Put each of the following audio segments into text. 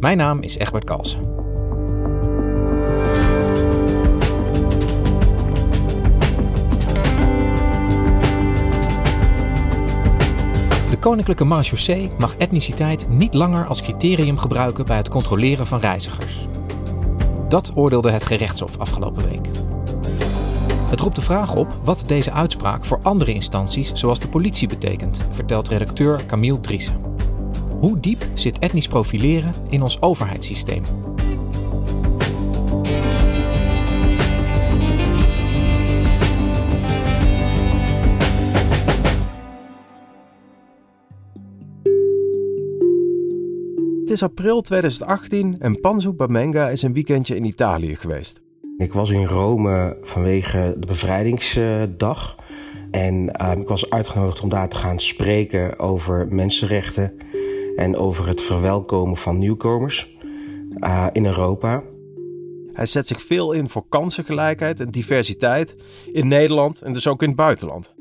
Mijn naam is Egbert Kalsen. De Koninklijke Marechaussee mag etniciteit niet langer als criterium gebruiken bij het controleren van reizigers. Dat oordeelde het gerechtshof afgelopen week. Het roept de vraag op wat deze uitspraak voor andere instanties, zoals de politie, betekent, vertelt redacteur Camille Driessen. Hoe diep zit etnisch profileren in ons overheidssysteem? Het is april 2018 en Panzo Bamenga is een weekendje in Italië geweest. Ik was in Rome vanwege de bevrijdingsdag. En uh, ik was uitgenodigd om daar te gaan spreken over mensenrechten en over het verwelkomen van nieuwkomers uh, in Europa. Hij zet zich veel in voor kansengelijkheid en diversiteit in Nederland en dus ook in het buitenland.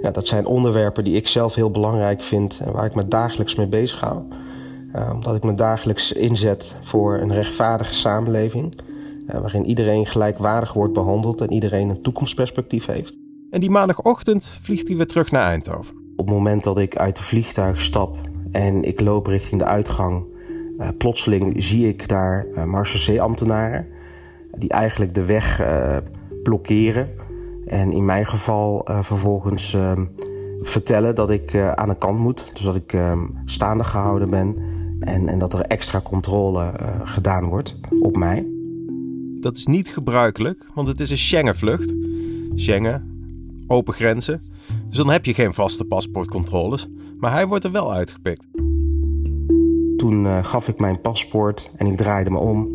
Ja, dat zijn onderwerpen die ik zelf heel belangrijk vind en waar ik me dagelijks mee bezig hou. Uh, omdat ik me dagelijks inzet voor een rechtvaardige samenleving. Uh, waarin iedereen gelijkwaardig wordt behandeld en iedereen een toekomstperspectief heeft. En die maandagochtend vliegt hij weer terug naar Eindhoven. Op het moment dat ik uit het vliegtuig stap en ik loop richting de uitgang, uh, plotseling zie ik daar uh, Marseillais-ambtenaren die eigenlijk de weg uh, blokkeren. En in mijn geval vervolgens ehm, vertellen dat ik aan de kant moet. Dus dat ik ehm, staande gehouden ben en, en dat er extra controle gedaan wordt op mij. Dat is niet gebruikelijk, want het is een Schengen-vlucht. Schengen, open grenzen. Dus dan heb je geen vaste paspoortcontroles. Maar hij wordt er wel uitgepikt. Toen uh, gaf ik mijn paspoort en ik draaide me om.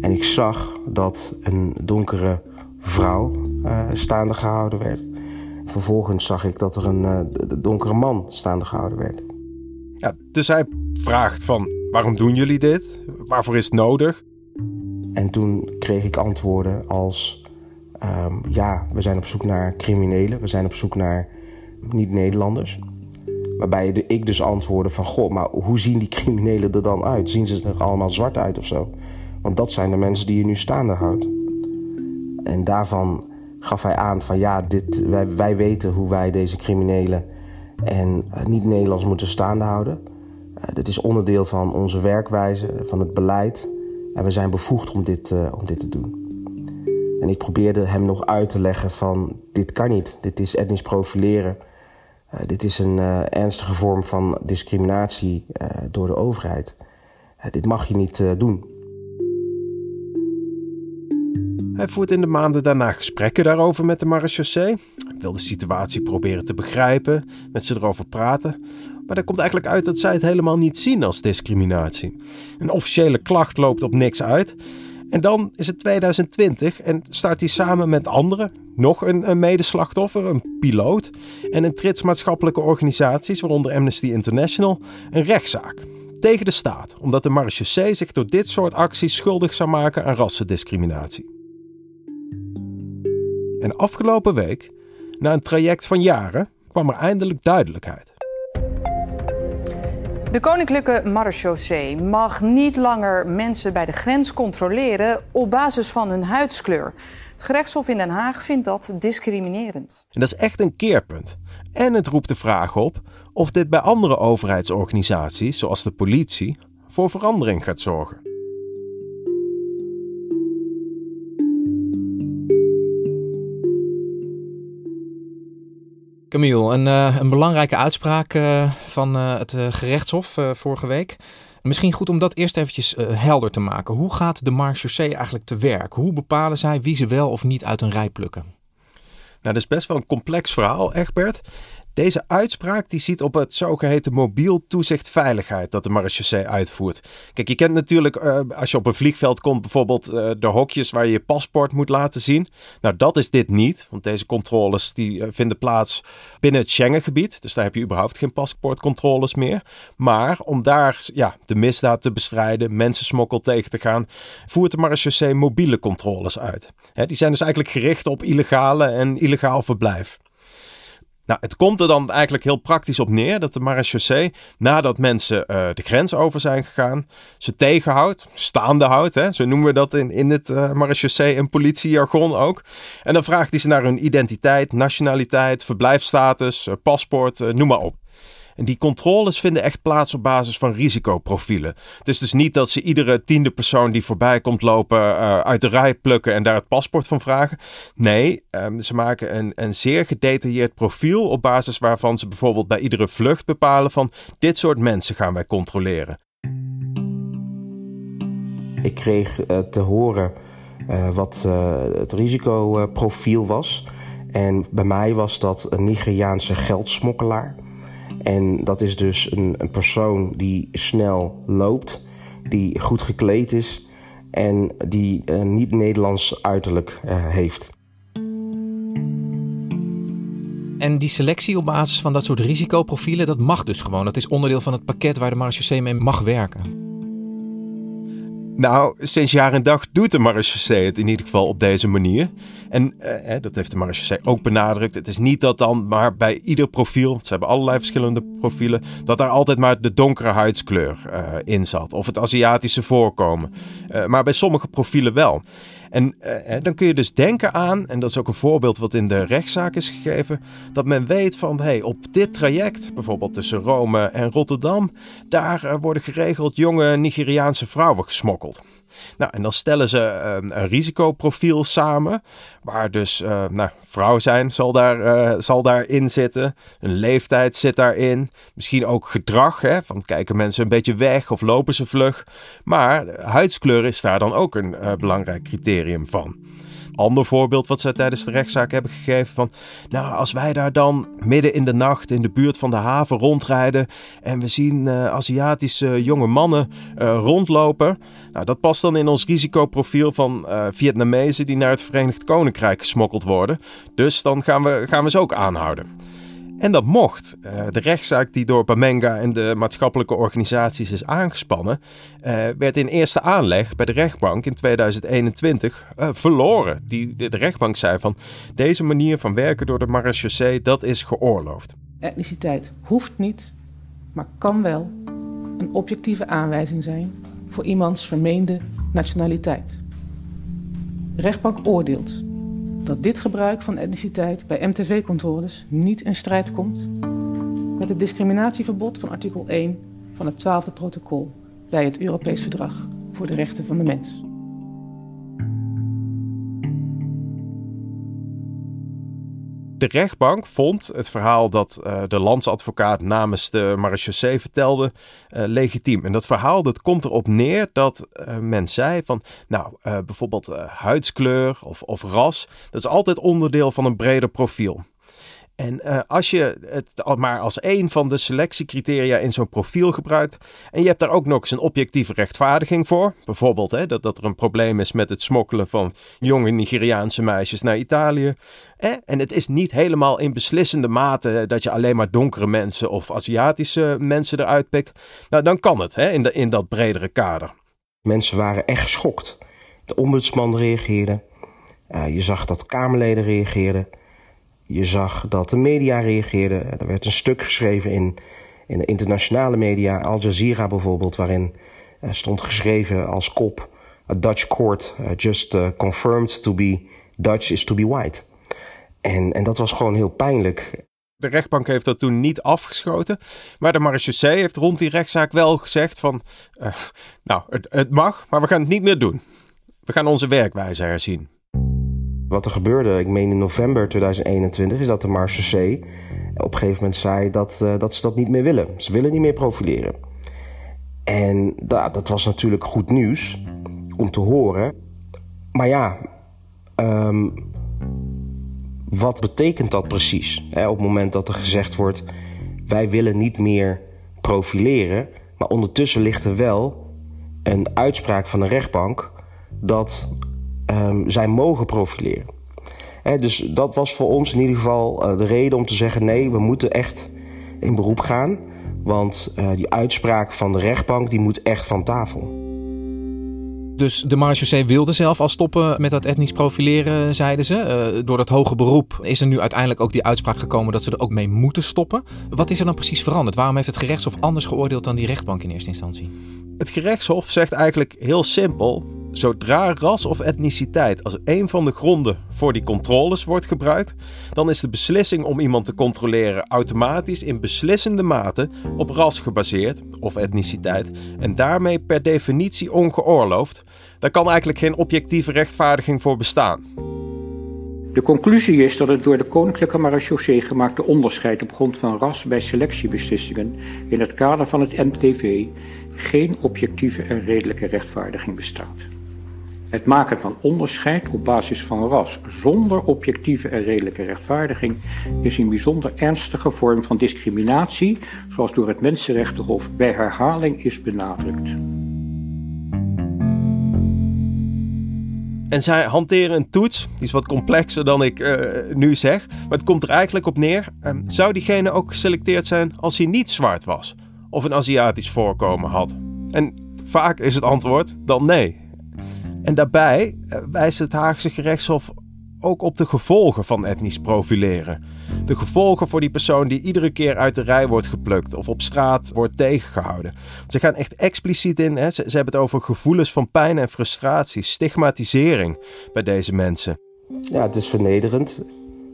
En ik zag dat een donkere vrouw uh, staande gehouden werd. Vervolgens zag ik dat er een uh, donkere man staande gehouden werd. Ja, dus hij vraagt van waarom doen jullie dit? Waarvoor is het nodig? En toen kreeg ik antwoorden als: um, ja, we zijn op zoek naar criminelen, we zijn op zoek naar niet-Nederlanders. Waarbij ik dus antwoordde van, goh, maar hoe zien die criminelen er dan uit? Zien ze er allemaal zwart uit of zo? Want dat zijn de mensen die je nu staande houdt. En daarvan gaf hij aan van, ja, dit, wij, weten hoe wij deze criminelen en uh, niet-Nederlands moeten staande houden. Uh, dit is onderdeel van onze werkwijze, van het beleid. En we zijn bevoegd om dit, uh, om dit te doen. En ik probeerde hem nog uit te leggen van dit kan niet. Dit is etnisch profileren. Uh, dit is een uh, ernstige vorm van discriminatie uh, door de overheid. dit mag je niet doen. Hij voert in de maanden daarna gesprekken daarover met de marechaussee. Wil de situatie proberen te begrijpen, met ze erover praten. Maar daar komt eigenlijk uit dat zij het helemaal niet zien als discriminatie. Een officiële klacht loopt op niks uit. En dan is het 2020 en start hij samen met anderen, nog een, medeslachtoffer, een piloot en een trits maatschappelijke organisaties, waaronder Amnesty International, een rechtszaak tegen de staat, omdat de marechaussee zich door dit soort acties schuldig zou maken aan rassendiscriminatie. En afgelopen week, na een traject van jaren, kwam er eindelijk duidelijkheid. De Koninklijke Marechaussee mag niet langer mensen bij de grens controleren op basis van hun huidskleur. Het gerechtshof in Den Haag vindt dat discriminerend. En dat is echt een keerpunt. En het roept de vraag op of dit bij andere overheidsorganisaties, zoals de politie, voor verandering gaat zorgen. Camille, een, uh, een belangrijke uitspraak uh, van uh, het gerechtshof vorige week. Misschien goed om dat eerst eventjes helder te maken. Hoe gaat de marechaussee eigenlijk te werk? Hoe bepalen zij wie ze wel of niet uit een rij plukken? Nou, dat is best wel een complex verhaal, Egbert. Deze uitspraak die ziet op het zogeheten mobiel toezicht veiligheid dat de marechaussee uitvoert. Kijk, je kent natuurlijk uh, als je op een vliegveld komt bijvoorbeeld uh, de hokjes waar je je paspoort moet laten zien. Nou, dat is dit niet, want deze controles die uh, vinden plaats binnen het Schengengebied. Dus daar heb je überhaupt geen paspoortcontroles meer. Maar om daar ja, de misdaad te bestrijden, mensensmokkel tegen te gaan, voert de marechaussee mobiele controles uit. Hè, die zijn dus eigenlijk gericht op illegale en illegaal verblijf. Nou, het komt er dan eigenlijk heel praktisch op neer dat de marechaussee, nadat mensen uh, de grens over zijn gegaan, ze tegenhoudt, staande houdt. Hè? Zo noemen we dat in, in het uh, marechaussee en politiejargon ook. En dan vraagt hij ze naar hun identiteit, nationaliteit, verblijfsstatus, uh, paspoort, noem maar op. En die controles vinden echt plaats op basis van risicoprofielen. Het is dus niet dat ze iedere tiende persoon die voorbij komt lopen uh, uit de rij plukken en daar het paspoort van vragen. Nee, um, ze maken een, een zeer gedetailleerd profiel op basis waarvan ze bijvoorbeeld bij iedere vlucht bepalen van dit soort mensen gaan wij controleren. Ik kreeg uh, te horen uh, wat het risicoprofiel was. En bij mij was dat een Nigeriaanse geldsmokkelaar. En dat is dus een, een persoon die snel loopt, die goed gekleed is en die uh, niet Nederlands uiterlijk uh, heeft. En die selectie op basis van dat soort risicoprofielen, dat mag dus gewoon. Dat is onderdeel van het pakket waar de marechaussee mee mag werken. Nou, sinds jaar en dag doet de marechaussee het in ieder geval op deze manier. En eh, dat heeft de marechaussee ook benadrukt. Het is niet dat dan maar bij ieder profiel, ze hebben allerlei verschillende profielen, dat daar altijd maar de donkere huidskleur uh, in zat. Of het Aziatische voorkomen. Uh, maar bij sommige profielen wel. En uh, dan kun je dus denken aan, en dat is ook een voorbeeld wat in de rechtszaak is gegeven, dat men weet van hey, op dit traject, bijvoorbeeld tussen Rome en Rotterdam, daar uh, worden geregeld jonge Nigeriaanse vrouwen gesmokkeld. Nou, en dan stellen ze uh, een risicoprofiel samen, waar dus, uh, nou, vrouw zijn zal, daar, uh, zal daarin zitten, een leeftijd zit daarin, misschien ook gedrag, hè, van kijken mensen een beetje weg of lopen ze vlug. Maar huidskleur is daar dan ook een belangrijk criterium van ander voorbeeld wat ze tijdens de rechtszaak hebben gegeven van, nou, als wij daar dan midden in de nacht in de buurt van de haven rondrijden en we zien uh, Aziatische jonge mannen uh, rondlopen, nou, dat past dan in ons risicoprofiel van uh, Vietnamezen die naar het Verenigd Koninkrijk gesmokkeld worden. Dus dan gaan we, gaan we ze ook aanhouden. En dat mocht. Uh, de rechtszaak die door Bamenga en de maatschappelijke organisaties is aangespannen, uh, werd in eerste aanleg bij de rechtbank in 2021 uh, verloren. Die, de, de, rechtbank zei van deze manier van werken door de marechaussee, dat is geoorloofd. Etniciteit hoeft niet, maar kan wel een objectieve aanwijzing zijn voor iemands vermeende nationaliteit. De rechtbank oordeelt dat dit gebruik van etniciteit bij MTV-controles niet in strijd komt met het discriminatieverbod van artikel 1 van het 12e protocol bij het Europees Verdrag voor de Rechten van de Mens. De rechtbank vond het verhaal dat uh, de landsadvocaat namens de marechaussee vertelde uh, legitiem. En dat verhaal dat komt erop neer dat uh, men zei van, nou, bijvoorbeeld huidskleur of, of ras, dat is altijd onderdeel van een breder profiel. En uh, als je het maar als een van de selectiecriteria in zo'n profiel gebruikt. en je hebt daar ook nog eens een objectieve rechtvaardiging voor. bijvoorbeeld hè, dat, dat er een probleem is met het smokkelen van jonge Nigeriaanse meisjes naar Italië. En het is niet helemaal in beslissende mate dat je alleen maar donkere mensen of Aziatische mensen eruit pikt. Nou, dan kan het hè, in, in dat bredere kader. Mensen waren echt geschokt. De ombudsman reageerde. Uh, je zag dat Kamerleden reageerden. Je zag dat de media reageerden. Er werd een stuk geschreven in, in de internationale media, Al Jazeera bijvoorbeeld, waarin stond geschreven als kop: A Dutch court uh, just uh, confirmed to be Dutch is to be white. En, en dat was gewoon heel pijnlijk. De rechtbank heeft dat toen niet afgeschoten. Maar de marechaussee heeft rond die rechtszaak wel gezegd van... nou, het, het mag, maar we gaan het niet meer doen. We gaan onze werkwijze herzien. Wat er gebeurde, ik meen in november 2021, is dat de Marseillais op een gegeven moment zei dat, uh, dat ze dat niet meer willen. Ze willen niet meer profileren. En dat, dat was natuurlijk goed nieuws om te horen. Maar ja, um, wat betekent dat precies? Op het moment dat er gezegd wordt: wij willen niet meer profileren, maar ondertussen ligt er wel een uitspraak van de rechtbank dat um, zij mogen profileren. Hè, dus dat was voor ons in ieder geval uh, de reden om te zeggen: nee, we moeten echt in beroep gaan. Want uh, die uitspraak van de rechtbank die moet echt van tafel. Dus de marechaussee wilde zelf al stoppen met dat etnisch profileren, zeiden ze. Uh, door dat hoge beroep is er nu uiteindelijk ook die uitspraak gekomen dat ze er ook mee moeten stoppen. Wat is er dan precies veranderd? Waarom heeft het gerechtshof anders geoordeeld dan die rechtbank in eerste instantie? Het gerechtshof zegt eigenlijk heel simpel: zodra ras of etniciteit als een van de gronden voor die controles wordt gebruikt, dan is de beslissing om iemand te controleren automatisch in beslissende mate op ras gebaseerd of etniciteit en daarmee per definitie ongeoorloofd. Daar kan eigenlijk geen objectieve rechtvaardiging voor bestaan. De conclusie is dat het door de Koninklijke Marechaussee gemaakte onderscheid op grond van ras bij selectiebeslissingen in het kader van het MTV geen objectieve en redelijke rechtvaardiging bestaat. Het maken van onderscheid op basis van ras zonder objectieve en redelijke rechtvaardiging is een bijzonder ernstige vorm van discriminatie, zoals door het Mensenrechtenhof bij herhaling is benadrukt. En zij hanteren een toets, die is wat complexer dan ik uh, nu zeg. Maar het komt er eigenlijk op neer. Uh, zou diegene ook geselecteerd zijn als hij niet zwart was? Of een Aziatisch voorkomen had? En vaak is het antwoord dan nee. En daarbij uh, wijst het Haagse gerechtshof ook op de gevolgen van etnisch profileren. De gevolgen voor die persoon die iedere keer uit de rij wordt geplukt of op straat wordt tegengehouden. Ze gaan echt expliciet in, hè? Ze, ze hebben het over gevoelens van pijn en frustratie, stigmatisering bij deze mensen. Ja, het is vernederend.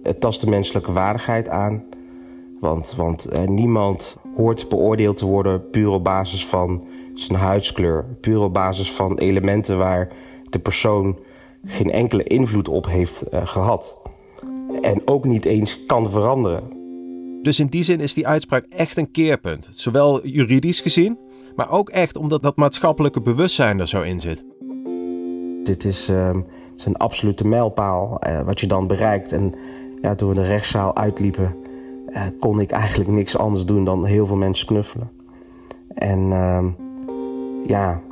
Het tast de menselijke waardigheid aan. Want, want eh, niemand hoort beoordeeld te worden puur op basis van zijn huidskleur, puur op basis van elementen waar de persoon geen enkele invloed op heeft uh, gehad. En ook niet eens kan veranderen. Dus in die zin is die uitspraak echt een keerpunt. Zowel juridisch gezien, maar ook echt omdat dat maatschappelijke bewustzijn er zo in zit. Dit is, uh, is een absolute mijlpaal uh, wat je dan bereikt. En ja, toen we de rechtszaal uitliepen, uh, kon ik eigenlijk niks anders doen dan heel veel mensen knuffelen. En ehm, ja,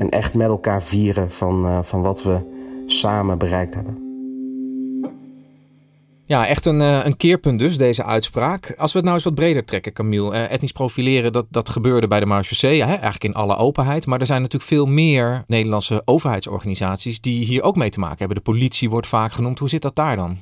en echt met elkaar vieren van, uh, van wat we samen bereikt hebben. Ja, echt een, uh, een keerpunt dus, deze uitspraak. Als we het nou eens wat breder trekken, Camille. Uh, etnisch profileren, dat, dat gebeurde bij de Marchusee, eigenlijk in alle openheid. Maar er zijn natuurlijk veel meer Nederlandse overheidsorganisaties die hier ook mee te maken hebben. De politie wordt vaak genoemd. Hoe zit dat daar dan?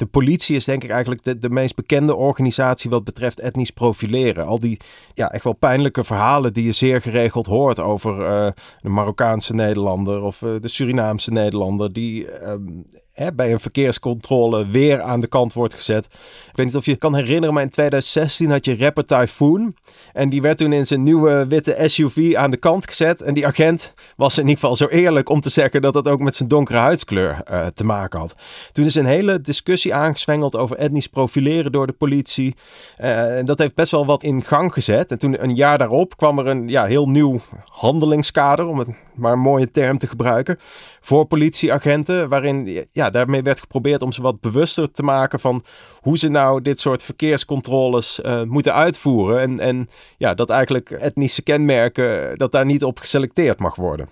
De politie is denk ik eigenlijk de, de meest bekende organisatie wat betreft etnisch profileren. Al die ja, echt wel pijnlijke verhalen die je zeer geregeld hoort over uh, de Marokkaanse Nederlander of uh, de Surinaamse Nederlander. Die um, bij een verkeerscontrole weer aan de kant wordt gezet. Ik weet niet of je kan herinneren, maar in 2016 had je rapper Typhoon. En die werd toen in zijn nieuwe witte SUV aan de kant gezet. En die agent was in ieder geval zo eerlijk om te zeggen dat dat ook met zijn donkere huidskleur uh, te maken had. Toen is een hele discussie aangeswengeld over etnisch profileren door de politie. Uh, en dat heeft best wel wat in gang gezet. En toen een jaar daarop kwam er een ja, heel nieuw handelingskader, om het maar een mooie term te gebruiken, voor politieagenten. Waarin ja, daarmee werd geprobeerd om ze wat bewuster te maken van hoe ze nou dit soort verkeerscontroles uh, moeten uitvoeren. En, en ja, dat eigenlijk etnische kenmerken, dat daar niet op geselecteerd mag worden.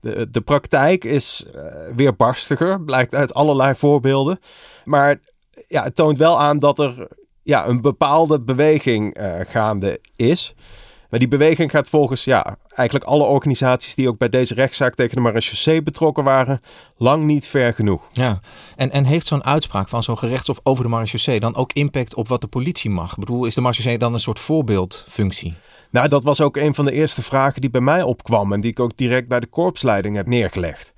De, de praktijk is uh, weer barstiger, blijkt uit allerlei voorbeelden. Maar ja, het toont wel aan dat er ja, een bepaalde beweging gaande is. Maar die beweging gaat volgens ja, eigenlijk alle organisaties die ook bij deze rechtszaak tegen de marechaussee betrokken waren, lang niet ver genoeg. Ja, en, en heeft zo'n uitspraak van zo'n gerechtshof over de marechaussee dan ook impact op wat de politie mag? Ik bedoel, is de marechaussee dan een soort voorbeeldfunctie? Nou, dat was ook een van de eerste vragen die bij mij opkwam en die ik ook direct bij de korpsleiding heb neergelegd.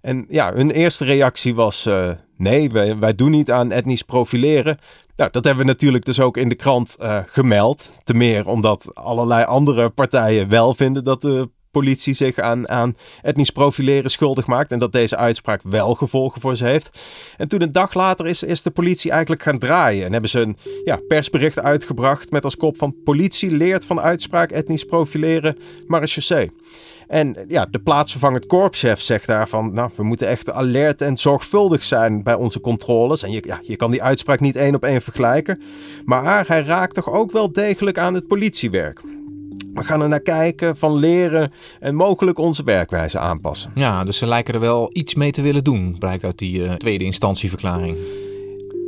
En ja, hun eerste reactie was: uh, nee, wij, wij doen niet aan etnisch profileren. Nou, dat hebben we natuurlijk dus ook in de krant uh, gemeld. Te meer omdat allerlei andere partijen wel vinden dat de politie zich aan, aan etnisch profileren schuldig maakt. En dat deze uitspraak wel gevolgen voor ze heeft. En toen een dag later is, is de politie eigenlijk gaan draaien. En hebben ze een ja, persbericht uitgebracht met als kop van politie leert van uitspraak etnisch profileren marechaussee. En ja, de plaatsvervangend korpschef zegt daarvan, nou, we moeten echt alert en zorgvuldig zijn bij onze controles. En je, ja, je kan die uitspraak niet één op één vergelijken. Maar hij raakt toch ook wel degelijk aan het politiewerk. We gaan er naar kijken, van leren en mogelijk onze werkwijze aanpassen. Ja, dus ze lijken er wel iets mee te willen doen, blijkt uit die uh, tweede instantieverklaring.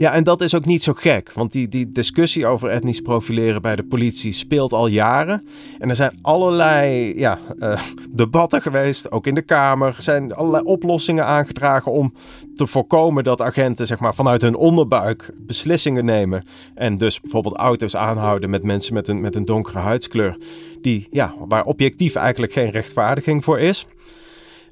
Ja, en dat is ook niet zo gek, want die, die discussie over etnisch profileren bij de politie speelt al jaren. En er zijn allerlei ja, uh, debatten geweest, ook in de Kamer. Er zijn allerlei oplossingen aangedragen om te voorkomen dat agenten zeg maar, vanuit hun onderbuik beslissingen nemen. En dus bijvoorbeeld auto's aanhouden met mensen met een, met een donkere huidskleur, die, ja, waar objectief eigenlijk geen rechtvaardiging voor is.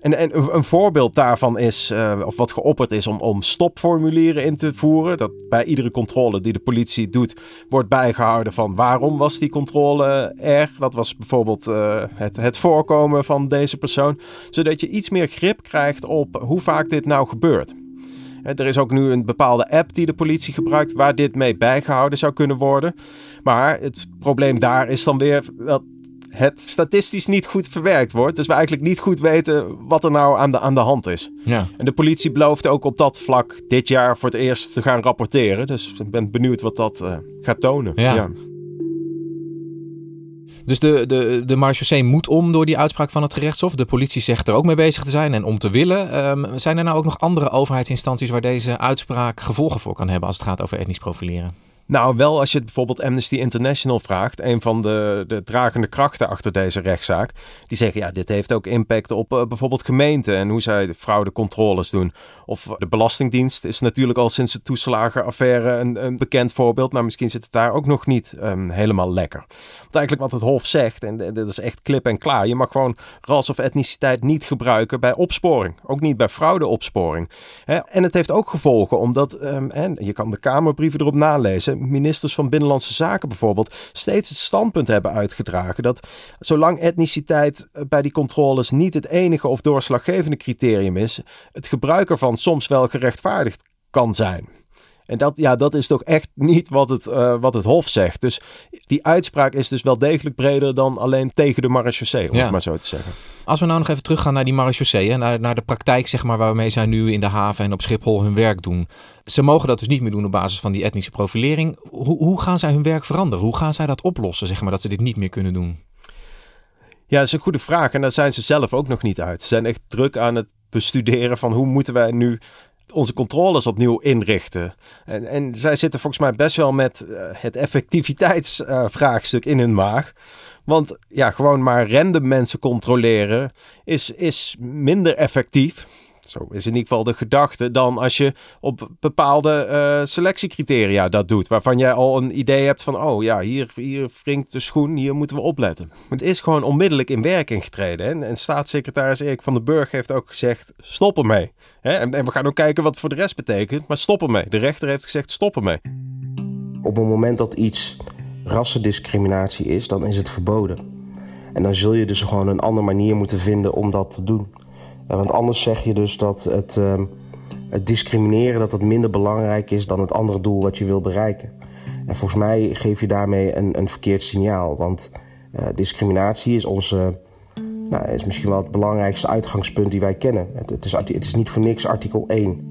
En, en een voorbeeld daarvan is, uh, of wat geopperd is, om, om stopformulieren in te voeren. Dat bij iedere controle die de politie doet, wordt bijgehouden van waarom was die controle er. Dat was bijvoorbeeld uh, het, het voorkomen van deze persoon. Zodat je iets meer grip krijgt op hoe vaak dit nou gebeurt. Er is ook nu een bepaalde app die de politie gebruikt waar dit mee bijgehouden zou kunnen worden. Maar het probleem daar is dan weer dat het statistisch niet goed verwerkt wordt. Dus we eigenlijk niet goed weten wat er nou aan de, aan de hand is. Ja. En de politie belooft ook op dat vlak dit jaar voor het eerst te gaan rapporteren. Dus ik ben benieuwd wat dat uh, gaat tonen. Ja. ja. Dus de, de, de marechaussee moet om door die uitspraak van het gerechtshof. De politie zegt er ook mee bezig te zijn en om te willen. Um, zijn er nou ook nog andere overheidsinstanties waar deze uitspraak gevolgen voor kan hebben als het gaat over etnisch profileren? Nou, wel als je bijvoorbeeld Amnesty International vraagt, een van de, de dragende krachten achter deze rechtszaak, die zeggen ja, dit heeft ook impact op uh, bijvoorbeeld gemeenten en hoe zij fraudecontroles doen. Of de Belastingdienst is natuurlijk al sinds de toeslagenaffaire een, een bekend voorbeeld, maar misschien zit het daar ook nog niet um, helemaal lekker. Want eigenlijk wat het Hof zegt, en dat is echt klip en klaar, je mag gewoon ras of etniciteit niet gebruiken bij opsporing, ook niet bij fraudeopsporing. En het heeft ook gevolgen, omdat, en je kan de Kamerbrieven erop nalezen, ministers van Binnenlandse Zaken bijvoorbeeld steeds het standpunt hebben uitgedragen dat zolang etniciteit bij die controles niet het enige of doorslaggevende criterium is, het gebruik ervan soms wel gerechtvaardigd kan zijn. En dat, ja, dat is toch echt niet wat het, uh, wat het Hof zegt. Dus die uitspraak is dus wel degelijk breder dan alleen tegen de marechaussee, om Ja. het maar zo te zeggen. Als we nou nog even teruggaan naar die marechaussee, hè, naar, naar de praktijk zeg maar, waarmee zij nu in de haven en op Schiphol hun werk doen. Ze mogen dat dus niet meer doen op basis van die etnische profilering. Hoe, hoe gaan zij hun werk veranderen? Hoe gaan zij dat oplossen, zeg maar, dat ze dit niet meer kunnen doen? Ja, dat is een goede vraag. En daar zijn ze zelf ook nog niet uit. Ze zijn echt druk aan het bestuderen van hoe moeten wij nu onze controles opnieuw inrichten. En, en zij zitten volgens mij best wel met uh, het effectiviteitsvraagstuk uh, in hun maag. Want ja, gewoon maar random mensen controleren is, is minder effectief. Zo is in ieder geval de gedachte dan als je op bepaalde uh, selectiecriteria dat doet. Waarvan jij al een idee hebt van, oh ja, hier, hier wringt de schoen, hier moeten we opletten. Het is gewoon onmiddellijk in werking getreden. Hè? En staatssecretaris Erik van den Burg heeft ook gezegd, stop ermee. Hè? En, en we gaan ook kijken wat het voor de rest betekent, maar stop ermee. De rechter heeft gezegd, stop ermee. Op het moment dat iets rassendiscriminatie is, dan is het verboden. En dan zul je dus gewoon een andere manier moeten vinden om dat te doen. Want anders zeg je dus dat het, uh, het discrimineren dat het minder belangrijk is dan het andere doel wat je wil bereiken. En volgens mij geef je daarmee een, een verkeerd signaal. Want uh, discriminatie is onze. Nou, is misschien wel het belangrijkste uitgangspunt die wij kennen. Het is, het is niet voor niks artikel 1.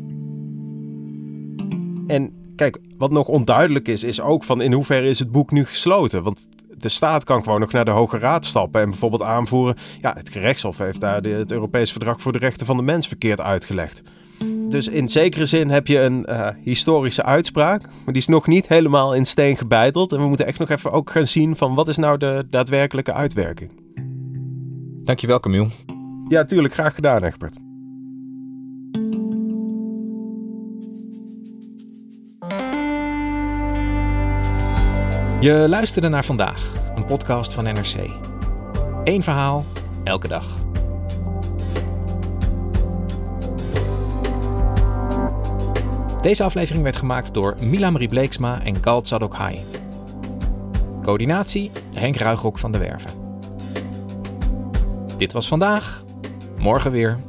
En kijk, wat nog onduidelijk is, is ook van in hoeverre is het boek nu gesloten? Want de staat kan gewoon nog naar de Hoge Raad stappen en bijvoorbeeld aanvoeren. Ja, het gerechtshof heeft daar de, het Europees Verdrag voor de Rechten van de Mens verkeerd uitgelegd. Dus in zekere zin heb je een uh, historische uitspraak, maar die is nog niet helemaal in steen gebeiteld. En we moeten echt nog even ook gaan zien van wat is nou de daadwerkelijke uitwerking. Dankjewel, Camille. Ja, tuurlijk. Graag gedaan, Egbert. Je luisterde naar vandaag, een podcast van NRC. Eén verhaal, elke dag. Deze aflevering werd gemaakt door Mila Marie Bleeksma en Galt Sadokhai. Coördinatie Henk Ruigrok van de Werven. Dit was vandaag. Morgen weer.